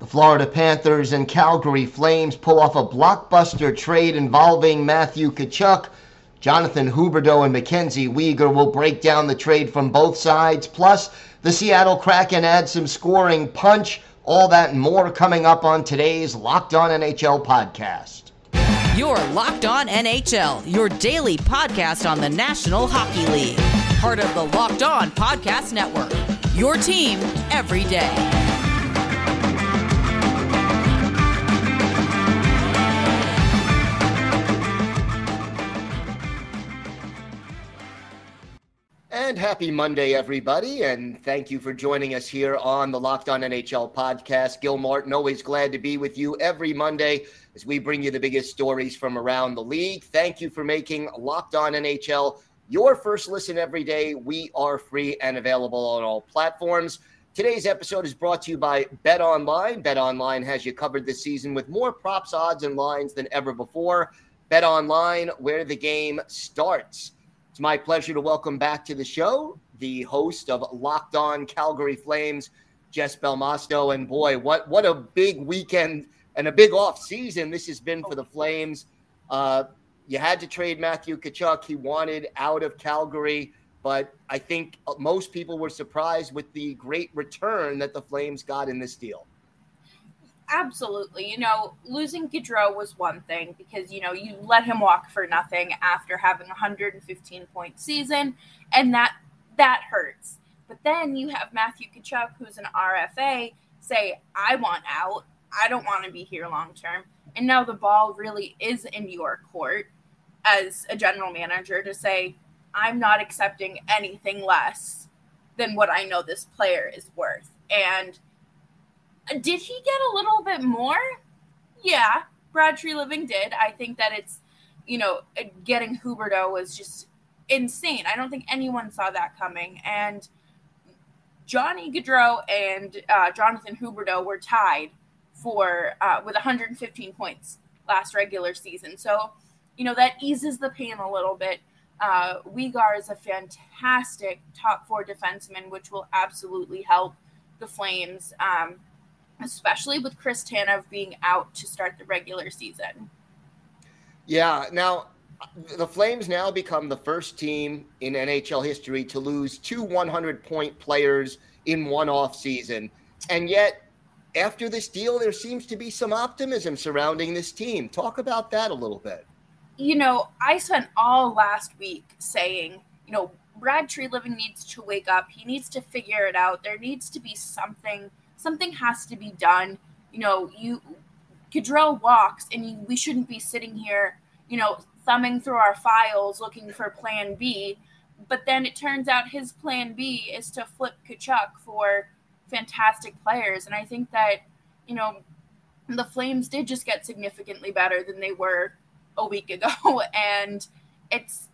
The Florida Panthers and Calgary Flames pull off a blockbuster trade involving Matthew Tkachuk. Jonathan Huberdeau and Mackenzie Weegar will break down the trade from both sides. Plus, the Seattle Kraken add some scoring punch. All that and more coming up on today's Locked On NHL podcast. Your Locked On NHL, your daily podcast on the National Hockey League. Part of the Locked On Podcast Network. Your team every day. And happy Monday, everybody. And thank you for joining us here on the Locked On NHL podcast. Gil Martin, always glad to be with you every Monday as we bring you the biggest stories from around the league. Thank you for making Locked On NHL your first listen every day. We are free and available on all platforms. Today's episode is brought to you by Bet Online. Bet Online has you covered this season with more props, odds, and lines than ever before. Bet Online, where the game starts. It's my pleasure to welcome back to the show the host of Locked On Calgary Flames, Jess Belmosto. And boy, what what a big weekend and a big off season this has been for the Flames. Uh, you had to trade Matthew Tkachuk. He wanted out of Calgary, but I think most people were surprised with the great return that the Flames got in this deal absolutely. You know, losing Gaudreau was one thing because, you know, you let him walk for nothing after having a 115 point season, and that that hurts. But then you have Matthew Tkachuk, who's an RFA, say, I want out. I don't want to be here long term. And now the ball really is in your court as a general manager to say, I'm not accepting anything less than what I know this player is worth. And did he get a little bit more? Yeah, Brad Treliving did. I think that it's, you know, getting Huberdeau was just insane. I don't think anyone saw that coming. And Johnny Gaudreau and uh, Jonathan Huberdeau were tied for uh, with 115 points last regular season. So, you know, that eases the pain a little bit. Uh, Weegar is a fantastic top four defenseman, which will absolutely help the Flames. Um, especially with Chris Tanev being out to start the regular season. Yeah. Now, the Flames now become the first team in NHL history to lose two 100 point players in one off season. And yet, after this deal, there seems to be some optimism surrounding this team. Talk about that a little bit. You know, I spent all last week saying, you know, Brad Treliving needs to wake up. He needs to figure it out. There needs to be something something has to be done. You know, you Gaudreau walks, and you, we shouldn't be sitting here, you know, thumbing through our files looking for Plan B. But then it turns out his Plan B is to flip Tkachuk for fantastic players, and I think that you know the Flames did just get significantly better than they were a week ago, and it's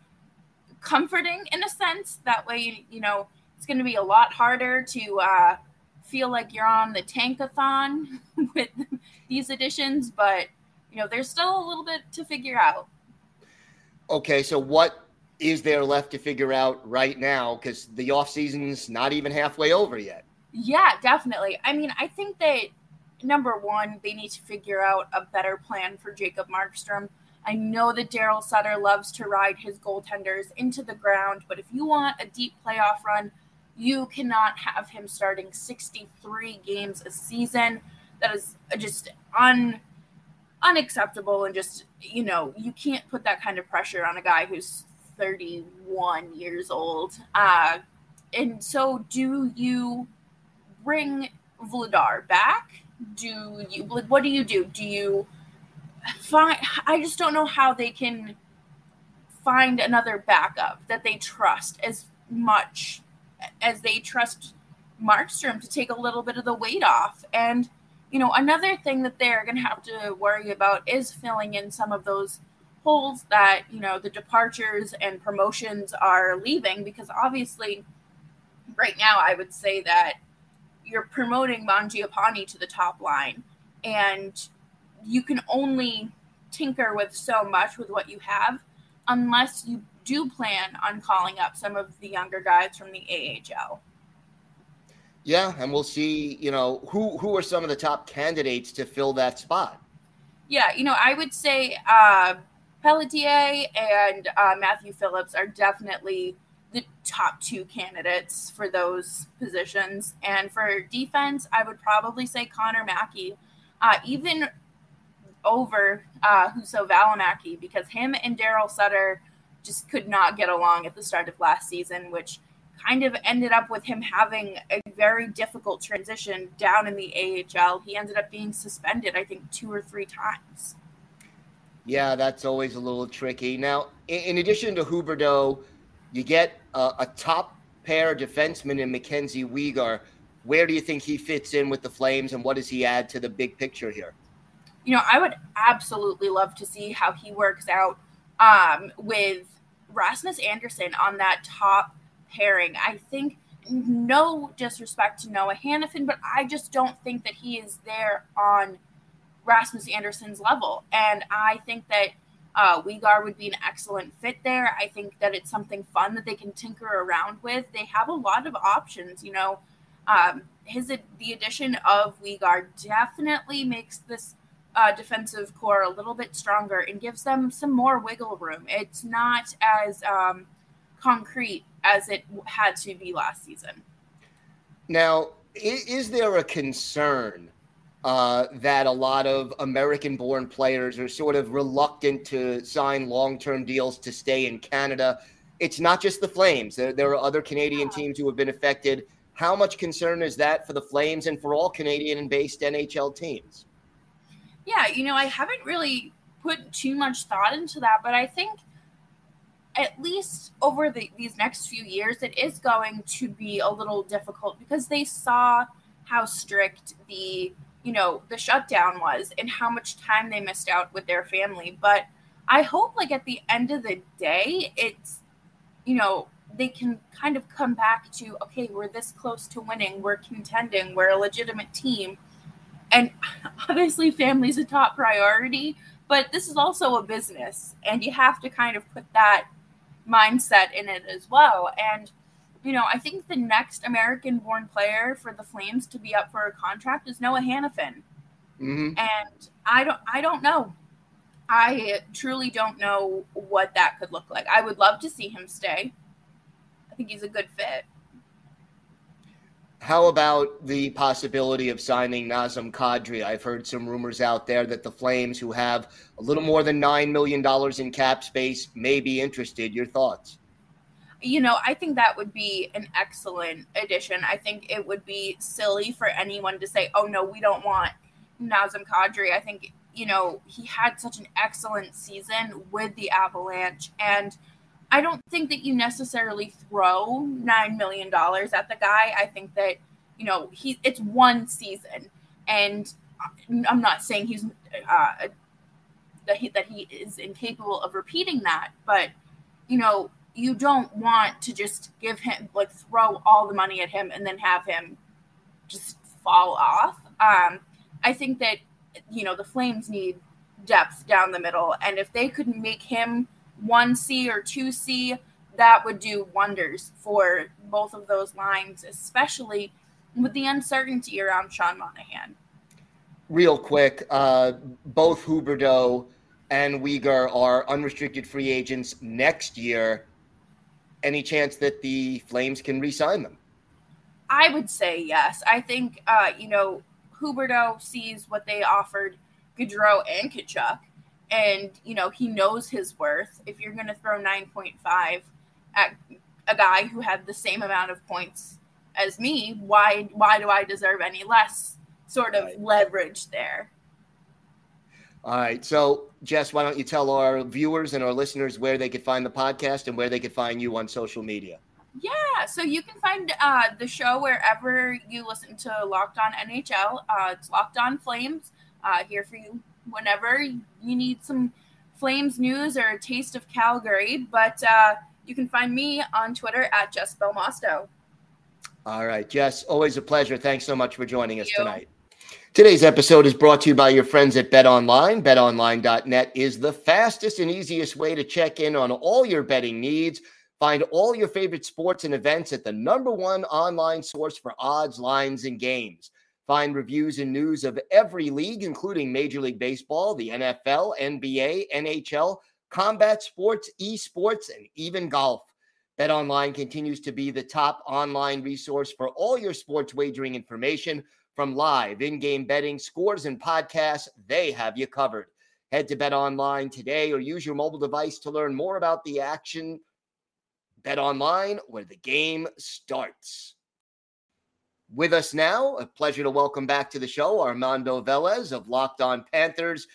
comforting in a sense. That way, you know, it's going to be a lot harder to uh, feel like you're on the tankathon with these additions, but you know, there's still a little bit to figure out. Okay, so what is there left to figure out right now? Because the off season's not even halfway over yet. Yeah, definitely. I mean, I think that number one, they need to figure out a better plan for Jacob Markstrom. I know that Daryl Sutter loves to ride his goaltenders into the ground, but if you want a deep playoff run, you cannot have him starting 63 games a season. That is just un unacceptable and just you know you can't put that kind of pressure on a guy who's 31 years old. Uh, and so, do you bring Vladar back? Do you like what do you do? Do you find? I just don't know how they can find another backup that they trust as much as they trust Markstrom to take a little bit of the weight off. And, you know, another thing that they're going to have to worry about is filling in some of those holes that, you know, the departures and promotions are leaving because obviously right now I would say that you're promoting Mangiapane to the top line and you can only tinker with so much with what you have unless you do plan on calling up some of the younger guys from the AHL. Yeah, and we'll see. You know, who who are some of the top candidates to fill that spot? Yeah, you know, I would say uh, Pelletier and uh, Matthew Phillips are definitely the top two candidates for those positions. And for defense, I would probably say Connor Mackey, uh, even over uh, Juuso Valimaki, because him and Daryl Sutter just could not get along at the start of last season, which kind of ended up with him having a very difficult transition down in the AHL. He ended up being suspended, I think, two or three times. Yeah, that's always a little tricky. Now, in, addition to Huberdeau, you get a, a top pair defenseman in Mackenzie Weegar. Where do you think he fits in with the Flames, and what does he add to the big picture here? You know, I would absolutely love to see how he works out um, with Rasmus Andersson on that top pairing. I think no disrespect to Noah Hanifin, but I just don't think that he is there on Rasmus Andersson's level. And I think that uh, Weegar would be an excellent fit there. I think that it's something fun that they can tinker around with. They have a lot of options, you know. Um, his the addition of Weegar definitely makes this uh, defensive core a little bit stronger and gives them some more wiggle room. It's not as um, concrete as it had to be last season. Now, is there a concern uh, that a lot of American born players are sort of reluctant to sign long term deals to stay in Canada? It's not just the Flames, there, there are other Canadian yeah. teams who have been affected. How much concern is that for the Flames and for all Canadian and based NHL teams? Yeah, you know, I haven't really put too much thought into that, but I think at least over the, these next few years, it is going to be a little difficult because they saw how strict the you know the shutdown was and how much time they missed out with their family. But I hope, like at the end of the day, it's you know they can kind of come back to okay, we're this close to winning, we're contending, we're a legitimate team, and obviously, family's a top priority. But this is also a business, and you have to kind of put that mindset in it as well. And, you know, I think the next American born player for the Flames to be up for a contract is Noah Hanifin. Mm-hmm. And I don't I don't know. I truly don't know what that could look like. I would love to see him stay. I think he's a good fit. How about the possibility of signing Nazem Kadri? I've heard some rumors out there that the Flames, who have a little more than $9 million in cap space, may be interested. Your thoughts? You know, I think that would be an excellent addition. I think it would be silly for anyone to say, oh, no, we don't want Nazem Kadri. I think, you know, he had such an excellent season with the Avalanche. And – I don't think that you necessarily throw nine million dollars at the guy. I think that you know he it's one season, and I'm not saying he's uh, that he that he is incapable of repeating that, but you know you don't want to just give him like throw all the money at him and then have him just fall off. Um, I think that you know the Flames need depth down the middle, and if they could make him 1C or 2C, that would do wonders for both of those lines, especially with the uncertainty around Sean Monahan. Real quick, uh, both Huberdeau and Weegar are unrestricted free agents next year. Any chance that the Flames can re-sign them? I would say yes. I think uh, you know Huberdeau sees what they offered Gaudreau and Tkachuk, and you know he knows his worth. If you're going to throw 9.5 at a guy who had the same amount of points as me, why why do I deserve any less sort of right. leverage there? All right. So, Jess, why don't you tell our viewers and our listeners where they could find the podcast and where they could find you on social media? Yeah, so you can find uh, the show wherever you listen to Locked On NHL. Uh, it's Locked On Flames, uh, here for you whenever you need some Flames news or a taste of Calgary. But uh, you can find me on Twitter at Jess Belmosto. All right, Jess, always a pleasure. Thanks so much for joining Thank us you. tonight. Today's episode is brought to you by your friends at Bet Online. BetOnline.net is the fastest and easiest way to check in on all your betting needs Find all your favorite sports and events at the number one online source for odds, lines, and games. Find reviews and news of every league, including Major League Baseball, the NFL, NBA, NHL, combat sports, esports, and even golf. BetOnline continues to be the top online resource for all your sports wagering information from live in-game betting, scores, and podcasts. They have you covered. Head to BetOnline today or use your mobile device to learn more about the action BetOnline where the game starts. With us now, a pleasure to welcome back to the show Armando Velez of Locked On Panthers.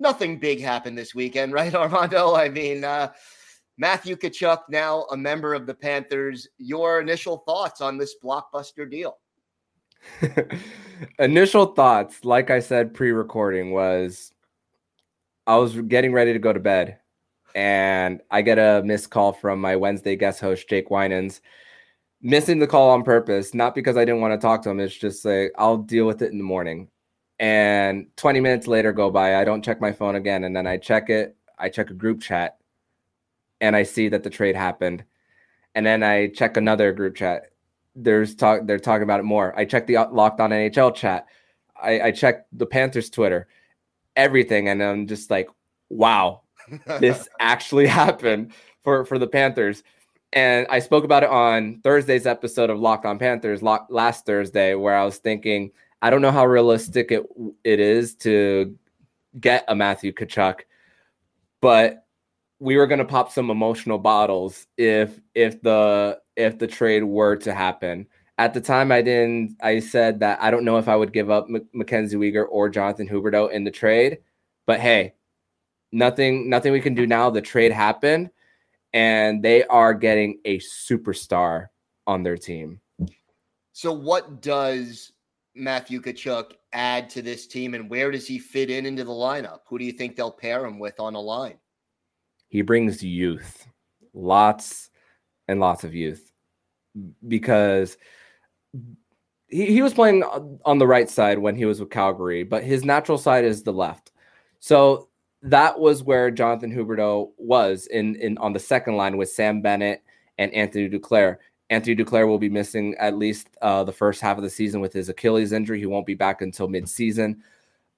Nothing big happened this weekend, right, Armando? I mean, uh, Matthew Tkachuk now a member of the Panthers. Your initial thoughts on this blockbuster deal? initial thoughts, like I said pre-recording, was I was getting ready to go to bed and I get a missed call from my Wednesday guest host, Jake Winans. Missing the call on purpose, not because I didn't want to talk to him. It's just like I'll deal with it in the morning. And 20 minutes later go by, I don't check my phone again. And then I check it, I check a group chat, and I see that the trade happened. And then I check another group chat. There's talk they're talking about it more. I check the locked on NHL chat. I, I check the Panthers Twitter, everything, and I'm just like, wow, this actually happened for for the Panthers. And I spoke about it on Thursday's episode of Locked On Panthers last Thursday, where I was thinking, I don't know how realistic it it is to get a Matthew Tkachuk, but we were going to pop some emotional bottles if if the if the trade were to happen. At the time, I didn't. I said that I don't know if I would give up Mackenzie Weegar or Jonathan Huberdeau in the trade, but hey, nothing nothing we can do now. The trade happened, and they are getting a superstar on their team. So, what does Matthew Tkachuk add to this team, and where does he fit in into the lineup? Who do you think they'll pair him with on a line? He brings youth, lots and lots of youth, because he, he was playing on the right side when he was with Calgary, but his natural side is the left. So that was where Jonathan Huberdeau was in, in on the second line with Sam Bennett and Anthony Duclair. Anthony Duclair will be missing at least uh, the first half of the season with his Achilles injury. He won't be back until midseason.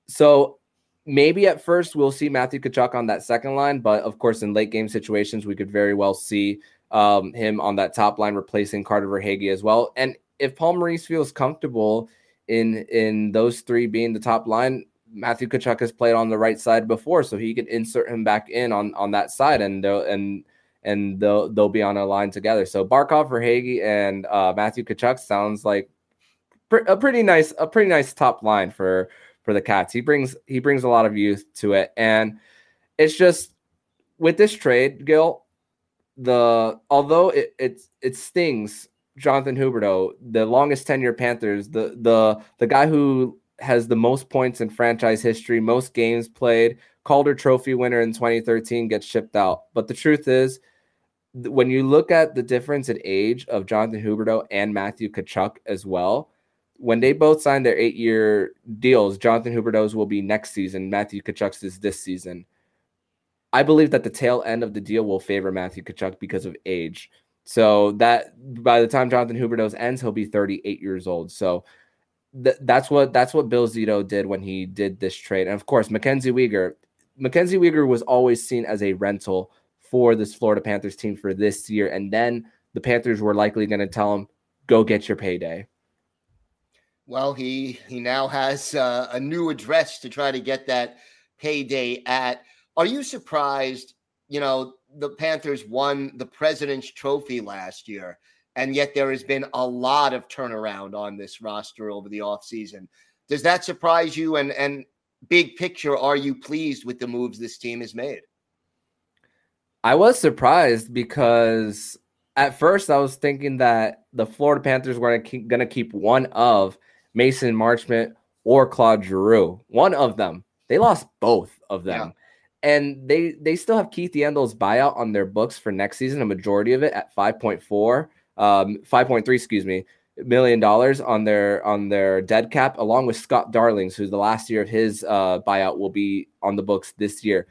So maybe at first we'll see Matthew Tkachuk on that second line, but of course, in late game situations, we could very well see um, him on that top line replacing Carter Verhaeghe as well. And if Paul Maurice feels comfortable in in those three being the top line, Matthew Tkachuk has played on the right side before, so he could insert him back in on on that side, and and and they'll they'll be on a line together. So Barkov, Verhaeghe, and uh, Matthew Tkachuk sounds like pr- a pretty nice a pretty nice top line for for the Cats. He brings he brings a lot of youth to it, and it's just with this trade, Gil. The although it it it stings Jonathan Huberdeau, the longest tenure Panthers, the the the guy who has the most points in franchise history, most games played. Calder Trophy winner in 2013 gets shipped out. But the truth is, when you look at the difference in age of Jonathan Huberdeau and Matthew Tkachuk as well, when they both signed their eight-year deals, Jonathan Huberdeau's will be next season. Matthew Tkachuk's is this season. I believe that the tail end of the deal will favor Matthew Tkachuk because of age. So that by the time Jonathan Huberdeau's ends, he'll be 38 years old. So th- that's what that's what Bill Zito did when he did this trade. And of course, Mackenzie Weegar, Mackenzie Weegar was always seen as a rental for this Florida Panthers team for this year. And then the Panthers were likely going to tell him, "Go get your payday." Well, he he now has uh, a new address to try to get that payday at. Are you surprised? You know, the Panthers won the President's Trophy last year and yet there has been a lot of turnaround on this roster over the offseason. Does that surprise you? And and big picture, are you pleased with the moves this team has made? I was surprised because at first I was thinking that the Florida Panthers were going to keep one of Mason Marchment or Claude Giroux, one of them. They lost both of them. Yeah. And they they still have Keith Yandle's buyout on their books for next season, a majority of it at 5.4 um, 5.3, excuse me, million dollars on their on their dead cap, along with Scott Darlings, who's the last year of his uh, buyout will be on the books this year.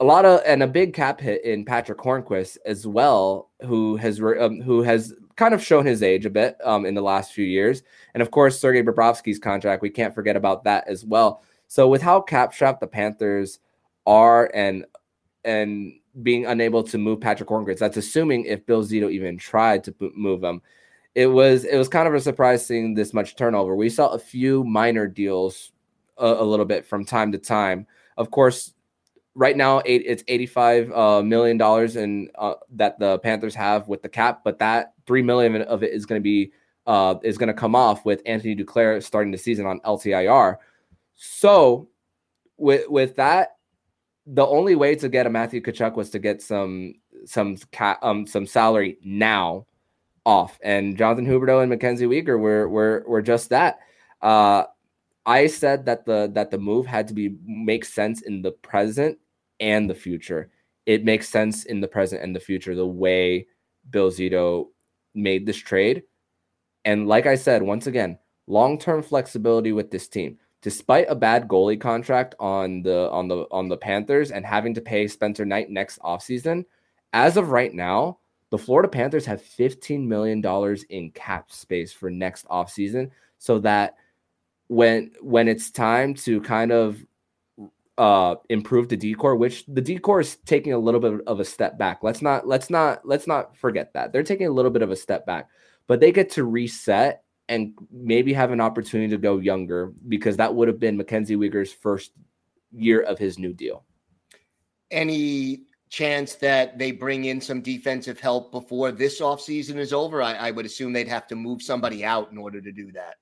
a lot of and a big cap hit in Patric Hornqvist as well, who has um, who has kind of shown his age a bit um, in the last few years, and of course Sergei Bobrovsky's contract. We can't forget about that as well. So with how cap strapped the Panthers are and and being unable to move Patric Hornqvist, that's assuming if Bill Zito even tried to move him. It was it was kind of a surprise seeing this much turnover. We saw a few minor deals a, a little bit from time to time. Of course, right now it's 85 uh, million dollars in uh, that the Panthers have with the cap, but that three million of it is going to be uh, is going to come off with Anthony Duclair starting the season on LTIR. So with with that, the only way to get a Matthew Tkachuk was to get some some ca- um some salary now off, and Jonathan Huberdeau and Mackenzie Weegar were were were just that. Uh, I said that the that the move had to be make sense in the present and the future. It makes sense in the present and the future the way Bill Zito made this trade. And like I said, once again, long-term flexibility with this team. Despite a bad goalie contract on the on the on the Panthers and having to pay Spencer Knight next offseason, as of right now, the Florida Panthers have $15 million in cap space for next offseason so that when when it's time to kind of uh improve the D-core which the D-core is taking a little bit of a step back. Let's not let's not let's not forget that. They're taking a little bit of a step back but they get to reset and maybe have an opportunity to go younger because that would have been Mackenzie Weegar's first year of his new deal any chance that they bring in some defensive help before this offseason is over I, I would assume they'd have to move somebody out in order to do that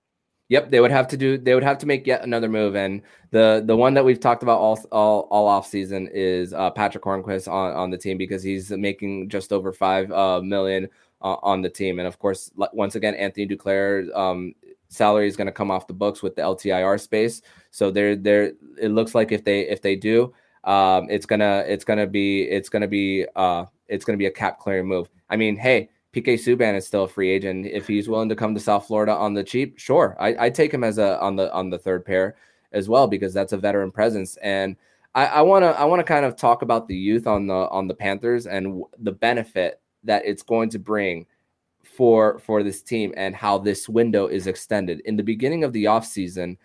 Yep, they would have to do. They would have to make yet another move, and the the one that we've talked about all all, all off season is uh, Patric Hornqvist on, on the team because he's making just over five uh, million uh, on the team, and of course, once again, Anthony Duclair um, salary is going to come off the books with the LTIR space. So they're there. It looks like if they if they do, um, it's gonna it's gonna be it's gonna be uh, it's gonna be a cap clearing move. I mean, hey, PK Subban is still a free agent. If he's willing to come to South Florida on the cheap, sure, I, I take him as a on the on the third pair as well because that's a veteran presence. And I want to I want to kind of talk about the youth on the on the Panthers and the benefit that it's going to bring for for this team and how this window is extended. In the beginning of the offseason,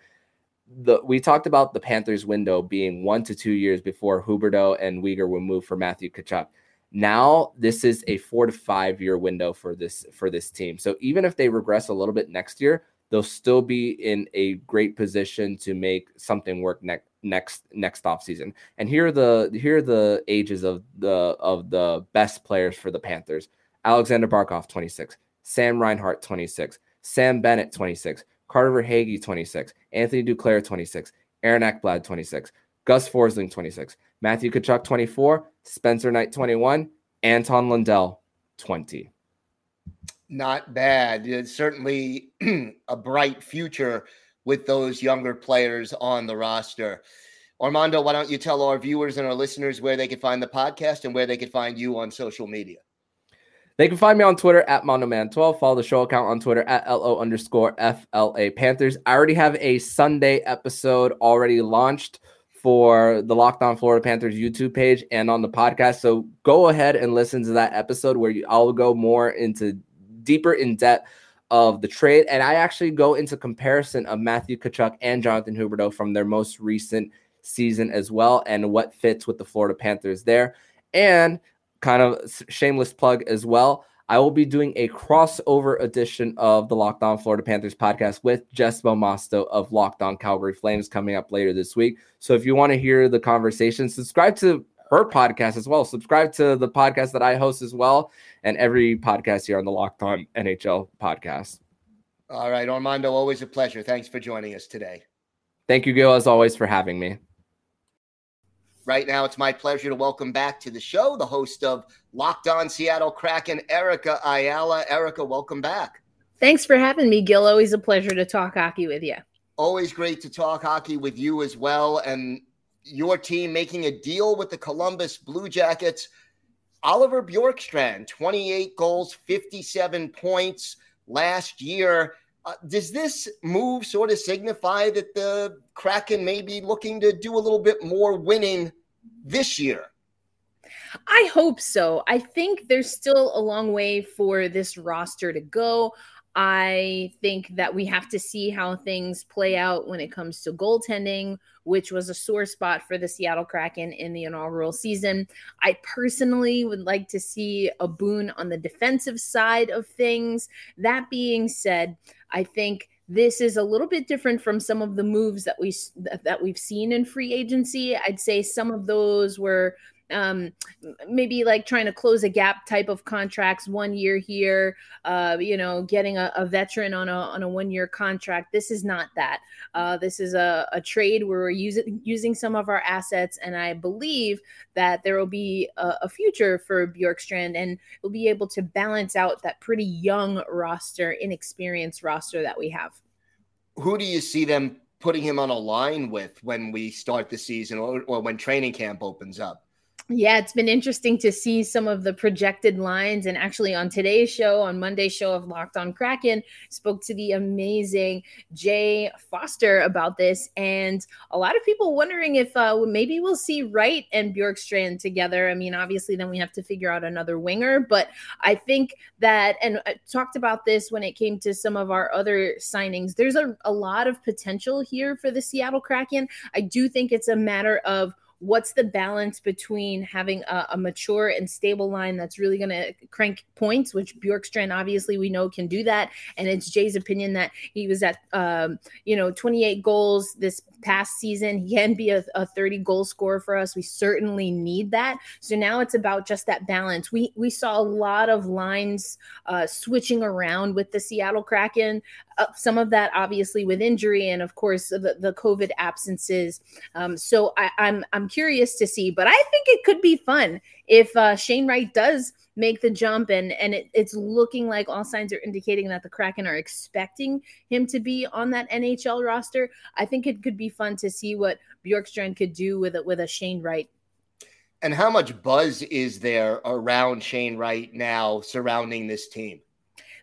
the we talked about the Panthers window being one to two years before Huberdeau and Weegar will move for Matthew Tkachuk. Now this is a four to five year window for this for this team. So even if they regress a little bit next year, they'll still be in a great position to make something work next next next off season. And here are the here are the ages of the of the best players for the Panthers. Alexander Barkov, 26, Sam Reinhart, 26, Sam Bennett, 26, Carter Verhaeghe, 26, Anthony Duclair, 26, Aaron Ekblad, 26, Gus Forsling, 26, Matthew Tkachuk, 24, Spencer Knight 21, Anton Lundell 20. Not bad. It's certainly a bright future with those younger players on the roster. Armando, why don't you tell our viewers and our listeners where they can find the podcast and where they can find you on social media? They can find me on Twitter at MondoMan12. Follow the show account on Twitter at LO underscore FLA Panthers. I already have a Sunday episode already launched for the Locked On Florida Panthers YouTube page and on the podcast. So go ahead and listen to that episode where you, I'll go more into deeper in depth of the trade. And I actually go into comparison of Matthew Tkachuk and Jonathan Huberdeau from their most recent season as well and what fits with the Florida Panthers there. And kind of shameless plug as well. I will be doing a crossover edition of the Locked On Florida Panthers podcast with Jess Belmosto of Locked On Calgary Flames coming up later this week. So if you want to hear the conversation, subscribe to her podcast as well. Subscribe to the podcast that I host as well, and every podcast here on the Locked On NHL podcast. All right, Armando, always a pleasure. Thanks for joining us today. Thank you, Gil, as always, for having me. Right now, it's my pleasure to welcome back to the show the host of Locked On Seattle Kraken, Erica Ayala. Erica, welcome back. Thanks for having me, Gil. Always a pleasure to talk hockey with you. Always great to talk hockey with you as well. And your team making a deal with the Columbus Blue Jackets. Oliver Bjorkstrand, 28 goals, 57 points last year. Uh, does this move sort of signify that the Kraken may be looking to do a little bit more winning this year I hope so. I think there's still a long way for this roster to go. I think that we have to see how things play out when it comes to goaltending, which was a sore spot for the Seattle Kraken in the inaugural season. I personally would like to see a boon on the defensive side of things. That being said, I think this is a little bit different from some of the moves that we that we've seen in free agency. I'd say some of those were um, maybe like trying to close a gap type of contracts one year here uh, you know getting a, a, veteran on a on a one year contract. This is not that. Uh, this is a, a trade where we're using using some of our assets and i believe that there will be a, a future for bjorkstrand and we'll be able to balance out that pretty young roster inexperienced roster that we have. Who do you see them putting him on a line with when we start the season or, or when training camp opens up yeah, it's been interesting to see some of the projected lines. And actually, on today's show, on Monday's show of Locked on Kraken, spoke to the amazing Jay Foster about this. And a lot of people wondering if uh, maybe we'll see Wright and Bjorkstrand together. I mean, obviously, then we have to figure out another winger. But I think that, and I talked about this when it came to some of our other signings, there's a, a lot of potential here for the Seattle Kraken. I do think it's a matter of what's the balance between having a, a mature and stable line that's really going to crank points, which Bjorkstrand obviously we know can do that. And it's Jay's opinion that he was at, um, you know, 28 goals this past season. He can be a, a 30 goal scorer for us. We certainly need that. So now it's about just that balance. We we saw a lot of lines uh, switching around with the Seattle Kraken. Some of that obviously with injury and of course the, the COVID absences. Um, so I, I'm I'm curious to see, but I think it could be fun if uh, Shane Wright does make the jump and and it, it's looking like all signs are indicating that the Kraken are expecting him to be on that NHL roster. I think it could be fun to see what Bjorkstrand could do with it with a Shane Wright. And how much buzz is there around Shane Wright now surrounding this team?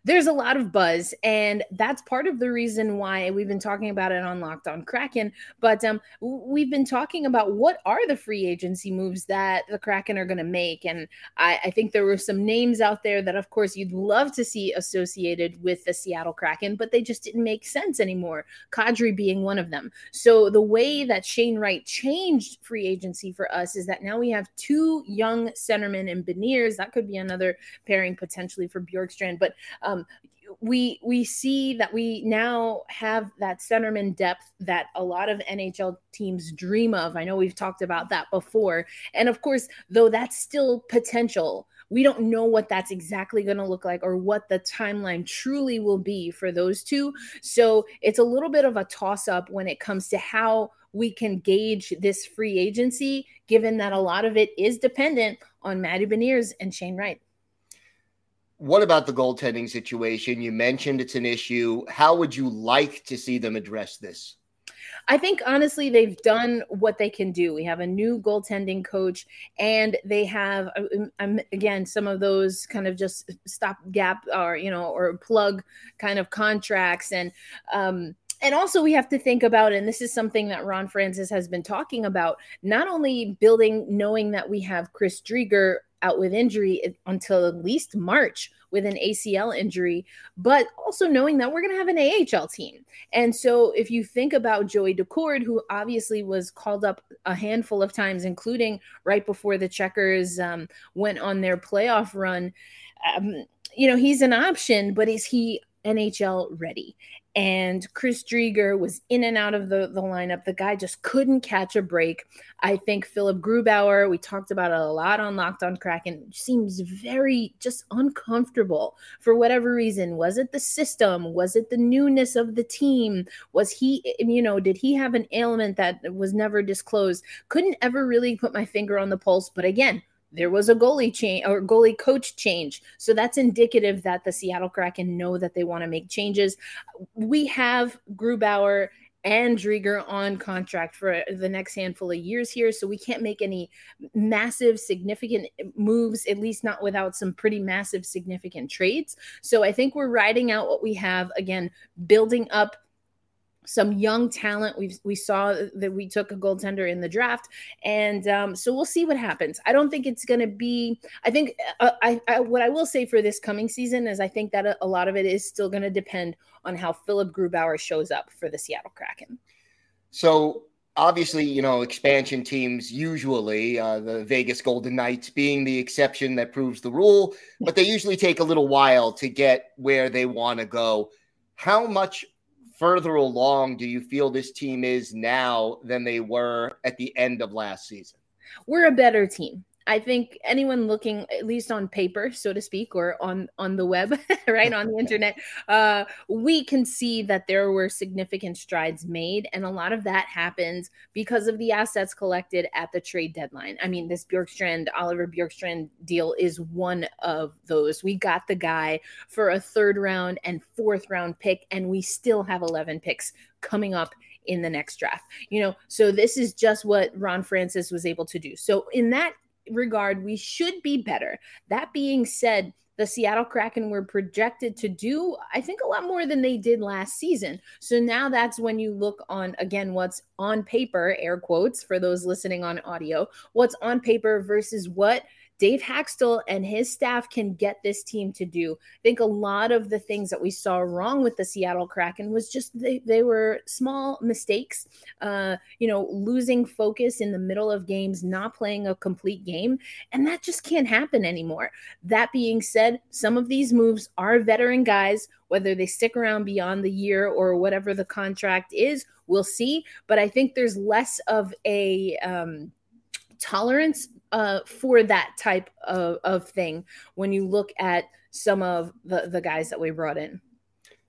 There's a lot of buzz, and that's part of the reason why we've been talking about it on Locked On Kraken. But um, we've been talking about what are the free agency moves that the Kraken are going to make, and I, I think there were some names out there that, of course, you'd love to see associated with the Seattle Kraken, but they just didn't make sense anymore. Kadri being one of them. So the way that Shane Wright changed free agency for us is that now we have two young centermen and Beniers. That could be another pairing potentially for Bjorkstrand, but. Um, um, we we see that we now have that centerman depth that a lot of NHL teams dream of. I know we've talked about that before. And of course, though that's still potential, we don't know what that's exactly going to look like or what the timeline truly will be for those two. So, it's a little bit of a toss up when it comes to how we can gauge this free agency given that a lot of it is dependent on Matty Beniers and Shane Wright. What about the goaltending situation? You mentioned it's an issue. How would you like to see them address this? I think honestly, they've done what they can do. We have a new goaltending coach, and they have um, again some of those kind of just stopgap or you know or plug kind of contracts and. um and also we have to think about and this is something that ron francis has been talking about not only building knowing that we have chris driedger out with injury until at least March with an ACL injury, but also knowing that we're going to have an AHL team. And so if you think about Joey Daccord, who obviously was called up a handful of times, including right before the Checkers um, went on their playoff run, um, you know, he's an option, but is he NHL ready? And Chris Driedger was in and out of the, the lineup. The guy just couldn't catch a break. I think Philipp Grubauer, we talked about it a lot on Locked on Kraken, seems very just uncomfortable for whatever reason. Was it the system? Was it the newness of the team? Was he, you know, did he have an ailment that was never disclosed? Couldn't ever really put my finger on the pulse. But again, there was a goalie change or goalie coach change. So that's indicative that the Seattle Kraken know that they want to make changes. We have Grubauer and Driedger on contract for the next handful of years here. So we can't make any massive, significant moves, at least not without some pretty massive, significant trades. So I think we're riding out what we have again, building up some young talent. We we saw that we took a goaltender in the draft, and um, so we'll see what happens. I don't think it's going to be. I think uh, I, I, what I will say for this coming season is I think that a, a lot of it is still going to depend on how Philipp Grubauer shows up for the Seattle Kraken. So obviously, you know, expansion teams usually, uh, the Vegas Golden Knights being the exception that proves the rule, but they usually take a little while to get where they want to go. How much further along do you feel this team is now than they were at the end of last season? We're a better team. I think anyone looking, at least on paper, so to speak, or on on the web, right on the internet, uh, we can see that there were significant strides made, and a lot of that happens because of the assets collected at the trade deadline. I mean, this Bjorkstrand, Oliver Bjorkstrand deal is one of those. We got the guy for a third round and fourth round pick, and we still have eleven picks coming up in the next draft. You know, so this is just what Ron Francis was able to do. So in that regard, we should be better. That being said, the Seattle Kraken were projected to do, I think, a lot more than they did last season. So now that's when you look on, again, what's on paper, air quotes for those listening on audio, what's on paper versus what Dave Hakstol and his staff can get this team to do. I think a lot of the things that we saw wrong with the Seattle Kraken was just they, they were small mistakes, uh, you know, losing focus in the middle of games, not playing a complete game. And that just can't happen anymore. That being said, some of these moves are veteran guys, whether they stick around beyond the year or whatever the contract is, we'll see. But I think there's less of a, um, tolerance uh, for that type of, of thing when you look at some of the, the guys that we brought in.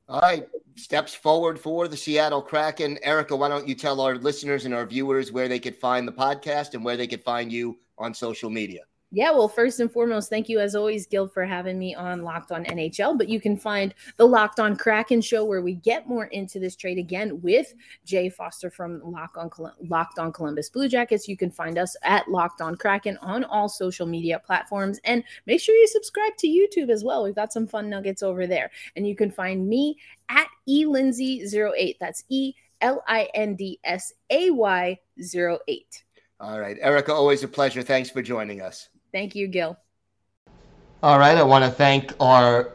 All right, steps forward for the Seattle Kraken. Erica, why don't you tell our listeners and our viewers where they could find the podcast and where they could find you on social media? Yeah, well, first and foremost, thank you as always, Gil, for having me on Locked On NHL. But you can find the Locked On Kraken show where we get more into this trade again with Jay Foster from Lock on Locked On Columbus Blue Jackets. You can find us at Locked On Kraken on all social media platforms, and make sure you subscribe to YouTube as well. We've got some fun nuggets over there, and you can find me at elindsay08. That's E L I N D S A Y 08. All right, Erica, always a pleasure. Thanks for joining us. Thank you, Gil. All right. I want to thank our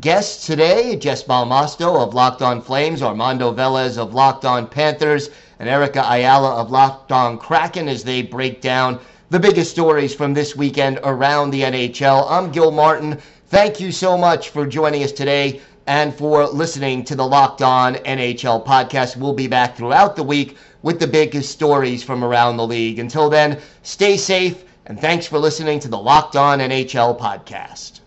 guests today, Jess Belmosto of Locked On Flames, Armando Velez of Locked On Panthers, and Erica Ayala of Locked On Kraken as they break down the biggest stories from this weekend around the NHL. I'm Gil Martin. Thank you so much for joining us today and for listening to the Locked On NHL podcast. We'll be back throughout the week with the biggest stories from around the league. Until then, stay safe and thanks for listening to the Locked On NHL podcast.